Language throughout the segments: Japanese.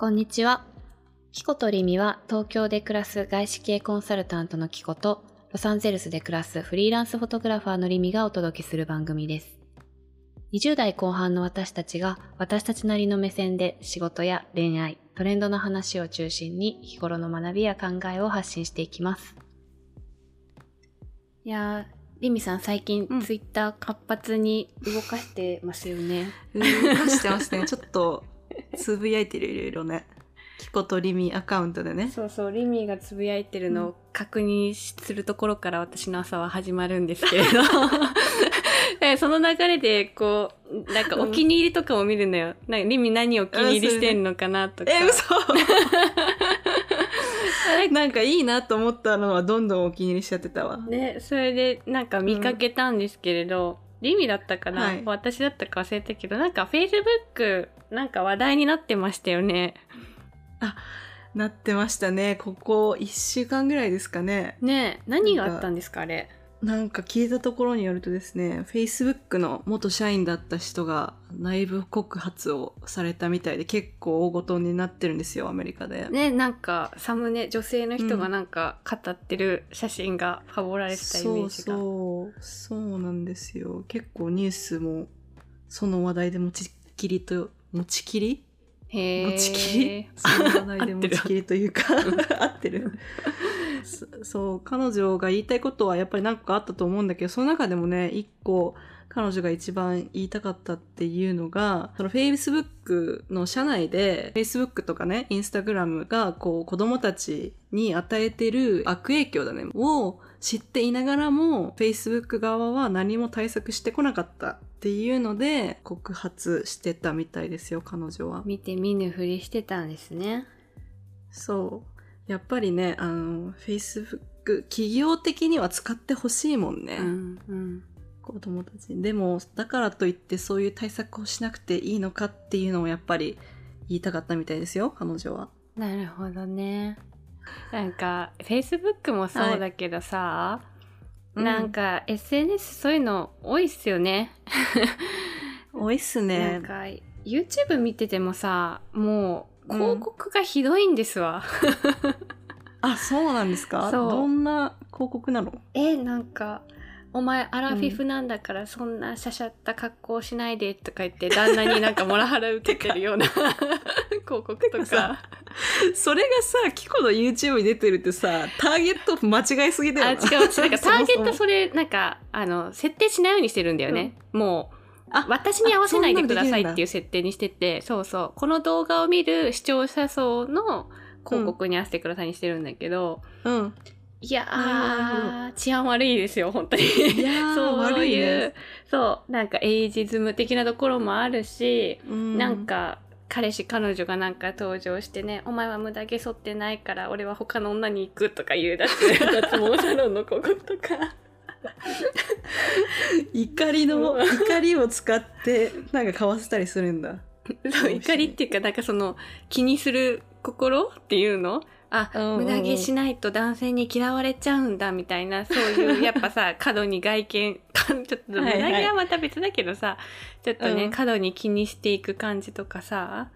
こんにちは。キコとリミは東京で暮らす外資系コンサルタントのキコとロサンゼルスで暮らすフリーランスフォトグラファーのリミがお届けする番組です。20代後半の私たちが私たちなりの目線で仕事や恋愛、トレンドの話を中心に日頃の学びや考えを発信していきます。いやー、リミさん最近うんツイッター活発に動かしてますよね。動かしてますね。ちょっとつぶやいてるいろいろね。キコとリミアカウントでね。そうそう、リミーがつぶやいてるのを確認するところから私の朝は始まるんですけれど。でその流れで、こう、なんかお気に入りとかも見るのよ。なんかリミ何お気に入りしてんのかなとか。え、嘘 なんかいいなと思ったのはどんどんお気に入りしちゃってたわ。ね、それでなんか見かけたんですけれど、リミだったかな、はい私だったか忘れたけど、なんか Facebook なんか話題になってましたよね。なってましたね。ここ1週間ぐらいですかね。ね何があったんですかあれ。なんか聞いたところによるとですね、Facebook の元社員だった人が内部告発をされたみたいで結構大ごとになってるんですよ、アメリカで。ね、なんかサムネ女性の人がなんか語ってる写真がファボられてたイメージが。そうそうそうなんですよ結構ニュースもその話題で持ちきりと持ちきり？持ちきり？持ちきりというか。合ってる。そそう彼女が言いたいことはやっぱり何かあったと思うんだけどその中でもね一個彼女が一番言いたかったっていうのがその Facebook の社内で Facebook とかね Instagram がこう子供たちに与えてる悪影響だねを知っていながらも Facebook 側は何も対策してこなかったっていうので告発してたみたいですよ彼女は。見て見ぬふりしてたんですね。そう。やっぱりね、あの、Facebook、企業的には使ってほしいもんね。うんうん。子供たちに。でも、だからといってそういう対策をしなくていいのかっていうのをやっぱり言いたかったみたいですよ、彼女は。なるほどね。なんか Facebook もそうだけどさ、なんか SNS そういうの多いっすよね。うん、多いっすなねん。か YouTube 見ててもさもう広告がひどいんですわ。あ、そうなんですか？どんな広告なの？えなんか「お前アラフィフなんだからそんなしゃしゃった格好しないで」とか言って旦那になんかモラハラ受けてるような 広告とさか。それがさ、キコの YouTube に出てるってさ、ターゲット間違いすぎだあよ違う。な。違うなんか ターゲットそれなんかあの設定しないようにしてるんだよね、もうあ私に合わせないでくださいっていう設定にしててそうそう。この動画を見る視聴者層の広告に合わせてくださいにしてるんだけど、うん。いやー治安悪いですよ本当に。そう悪いいうねそうなんかエイジズム的なところもあるし、うん。なんか彼氏彼女がなんか登場してね「お前は無駄毛剃ってないから俺は他の女に行く」とか言うだって脱毛サロンの広告とか 怒りの、怒りを使って、なんか買わせたりするんだ。怒りっていうかなんかその気にする心っていうの？あ、うんうん。うん無駄毛しないと男性に嫌われちゃうんだみたいなそういう やっぱさ過度に外見か ちょっと無駄はいはい。毛はまた別だけどさ、ちょっとね、うん。過度に気にしていく感じとかさ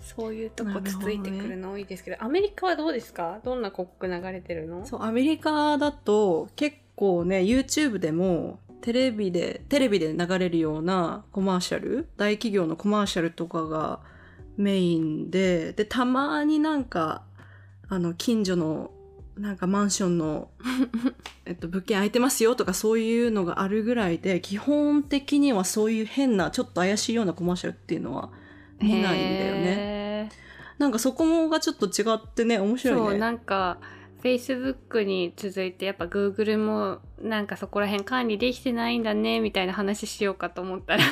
そういうとこつついてくるの多いですけどアメリカはどうですか？どんな広告流れてるの？そう、アメリカだと結構ね、YouTube でもテレビで、テレビで流れるようなコマーシャル、大企業のコマーシャルとかがメインで、で、たまになんか、あの、近所のなんかマンションの、えっと、物件空いてますよとかそういうのがあるぐらいで、基本的にはそういう変な、ちょっと怪しいようなコマーシャルっていうのは見ないんだよね。なんかそこもがちょっと違ってね、面白いね。そうなんか Facebook に続いてやっぱ Google もなんかそこら辺管理できてないんだねみたいな話しようかと思ったら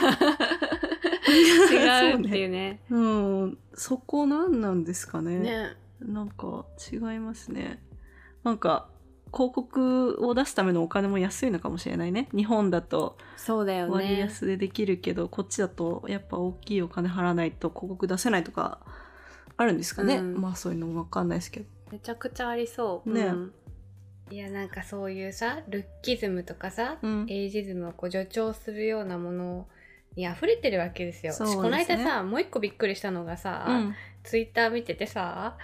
違うっていうね。うん、そこ何なんですかね。ねなんか違いますね。なんか広告を出すためのお金も安いのかもしれないね。日本だとそうだよ割ね。安でできるけど、こっちだとやっぱ大きいお金払わないと広告出せないとかあるんですかね。うんまあそういうのもわかんないですけど。めちゃくちゃありそう。ね。うん。いやなんかそういうさルッキズムとかさ、うん。エイジズムをこう助長するようなものいや溢れてるわけですよ。すね。この間さもう一個びっくりしたのがさ、うん。ツイッター見ててさ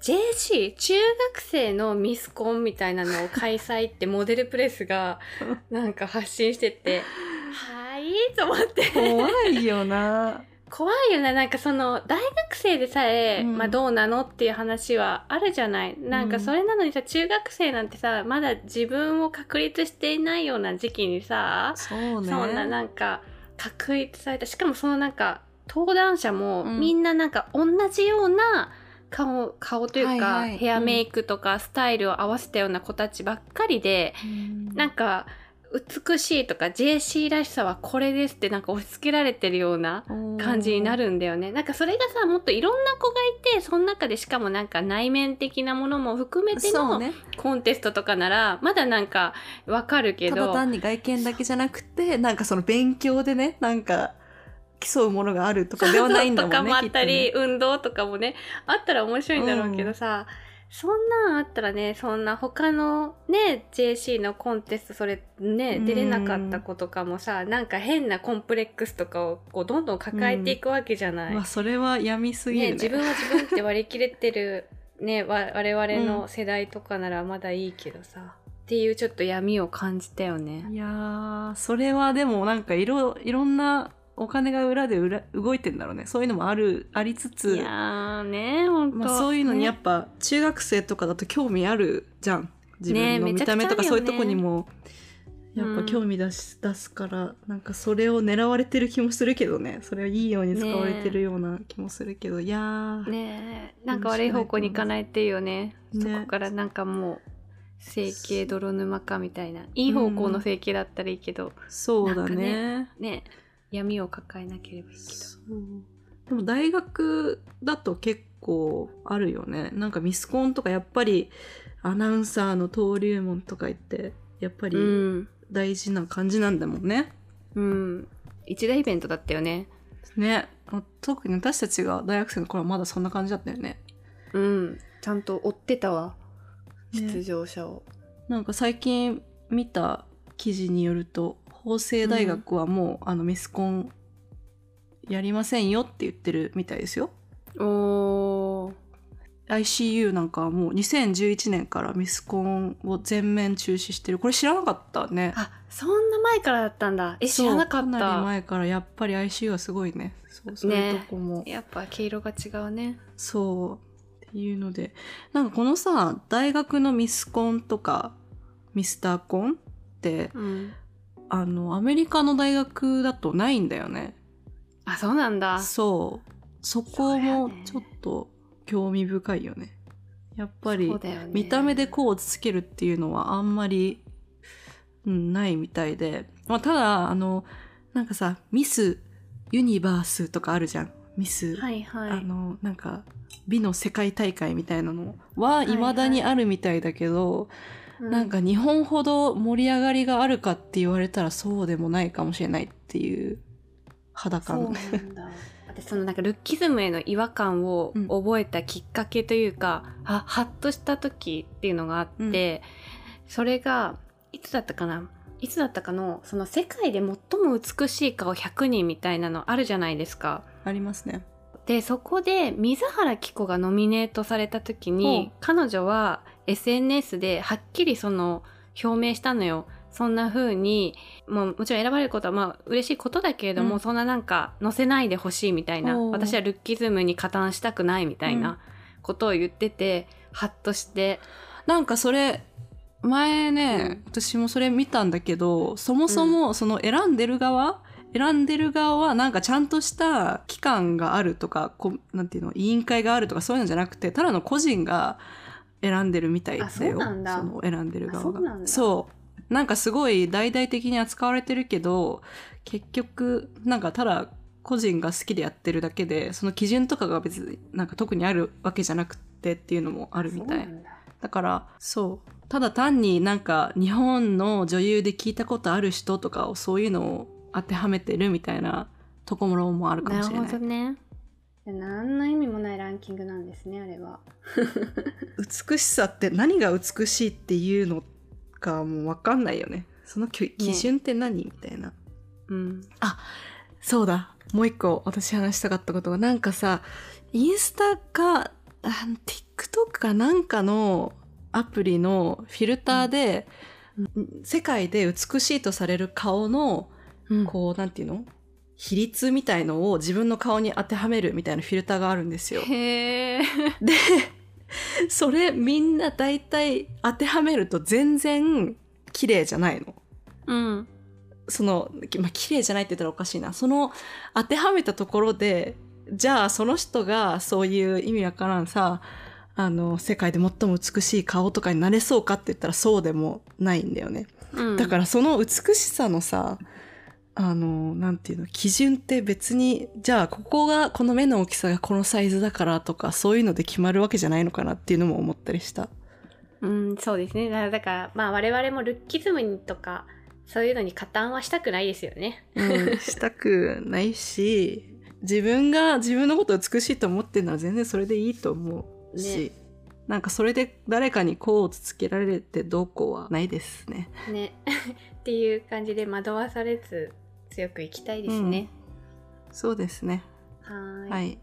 JC 中学生のミスコンみたいなのを開催ってモデルプレスが なんか発信してて はいと思って。怖いよな怖いよね。なんかその大学生でさえ、うん。まあ、どうなのっていう話はあるじゃない？なんかそれなのにさ中学生なんてさまだ自分を確立していないような時期にさそうね。そんななんか確立された。しかもそのなんか登壇者もうん。みんななんか同じような顔顔というか、はいはい。ヘアメイクとかスタイルを合わせたような子たちばっかりで、うん。なんか美しいとか JC らしさはこれですってなんか押し付けられてるような感じになるんだよね。なんかそれがさもっといろんな子がいてその中でしかもなんか内面的なものも含めてのコンテストとかならまだなんかわかるけどただ単に外見だけじゃなくてなんかその勉強でねなんか競うものがあるとかではないんだもんね とかもあったり、ね。運動とかもねあったら面白いんだろうけどさ、そんなんあったらねそんな他のね JC のコンテストそれねうん。出れなかった子とかもさなんか変なコンプレックスとかをこうどんどん抱えていくわけじゃない。まあそれは闇すぎるね。ね、自分は自分って割り切れてる、ね、わ我々の世代とかならまだいいけどさ、っていうちょっと闇を感じたよね。いやーそれはでもなんかいろいろんなお金が裏で裏動いてんだろうね。そういうのもあるありつつ。いやーねほんと、まあ、そういうのにやねっぱ中学生とかだと興味あるじゃん。自ね分の見た目とかそういうとこにも。やっぱ興味出し、出すからなんかそれを狙われてる気もするけどね。それはいいように使われてるような気もするけど、いやー、ねえなんか悪い方向に行かないっていうよねね。そこからなんかもう整形泥沼かみたいな。いい方向の整形だったらいいけど、そうだなんかね。ね闇を抱えなければいいけそう。でも大学だと結構あるよね。なんかミスコンとかやっぱりアナウンサーの登竜門とか言ってやっぱり大事な感じなんだもんね、うん。一大イベントだったよね。ね。あ特に私たちが大学生の頃はまだそんな感じだったよね。うん。ちゃんと追ってたわ。ね。出場者を、なんか最近見た記事によると法政大学はもう、あのミスコンやりませんよって言ってるみたいですよ。おー。ICU なんかはもう2011年からミスコンを全面中止してる。これ知らなかったね。あそんな前からだったんだ。え知らなかっそうかなりた前からやっぱり ICU はすごいね。そうそういうとこも、やっぱ毛色が違うね。そうっていうのでなんかこのさ大学のミスコンとかミスターコンってうんあのアメリカの大学だとないんだよね。あそうなんだ。そう。そこもちょっと興味深いよね。やっぱり見た目でこうつけるっていうのはあんまり、うん、ないみたいで、まあ、ただあのなんかさミスユニバースとかあるじゃん。ミス、はいはい。あのなんか美の世界大会みたいなのはいはい。未だにあるみたいだけど、うなんか日本ほど盛り上がりがあるかって言われたらそうでもないかもしれないっていう肌そう感なんだ。私そのなんかルッキズムへの違和感をうん。覚えたきっかけというか、あハッとした時っていうのがあって、それがいつだったかな？いつだったかのその世界で最も美しい顔100人みたいなのあるじゃないですか。ありますね。でそこで水原希子がノミネートされた時に彼女は SNS ではっきりその表明したのよ。そんな風にもうもちろん選ばれることはまあ嬉しいことだけれども、うん。そんななんか載せないでほしいみたいな。私はルッキズムに加担したくないみたいうん。なことを言ってて、ハッとして。なんかそれ前ね、私もそれ見たんだけどそもそもその選んでる側、選んでる側はなんかちゃんとした機関があるとかこなんていうの委員会があるとかそういうのじゃなくてただの個人が選んでるみたいだよあその選んでる側あそうなんだ。がそう。なんかすごい大々的に扱われてるけど結局なんかただ個人が好きでやってるだけでその基準とかが別になんか特にあるわけじゃなくてっていうのもあるみたい。だ。だからそう。ただ単になんか日本の女優で聞いたことある人とかをそういうのを当てはめてるみたいなところもあるかもなるほしれない。どね何の意味もないランキングなんですねあれは。美しさって何が美しいっていうのかもう分かんないよね。そのき基準って何、みたいな。うん。そうだ。もう一個私話したかったことが。なんかさインスタかあ TikTok かなんかのアプリのフィルターで、世界で美しいとされる顔の、うん。こうなんていうの？比率みたいのを自分の顔に当てはめるみたいなフィルターがあるんですよ。へえ。でそれみんな大体当てはめると全然綺麗じゃないの。うん。その、まあ、綺麗じゃないって言ったらおかしいな。その当てはめたところで、じゃあその人がそういう意味わからんさ、あの、世界で最も美しい顔とかになれそうかって言ったらそうでもないんだよね。うん、だからその美しさのさ、あの、なんていうの、基準って別に、じゃあここが、この目の大きさがこのサイズだからとか、そういうので決まるわけじゃないのかなっていうのも思ったりした。うん、そうですね。だから、まあ我々もルッキズムとか、そういうのに加担はしたくないですよね。うん、したくないし、自分が自分のことを美しいと思ってるのは全然それでいいと思うし、なんかそれで誰かにこうつけられてどうこうはないですね。ね。っていう感じで惑わされず強くいきたいですね。そうですね。はい。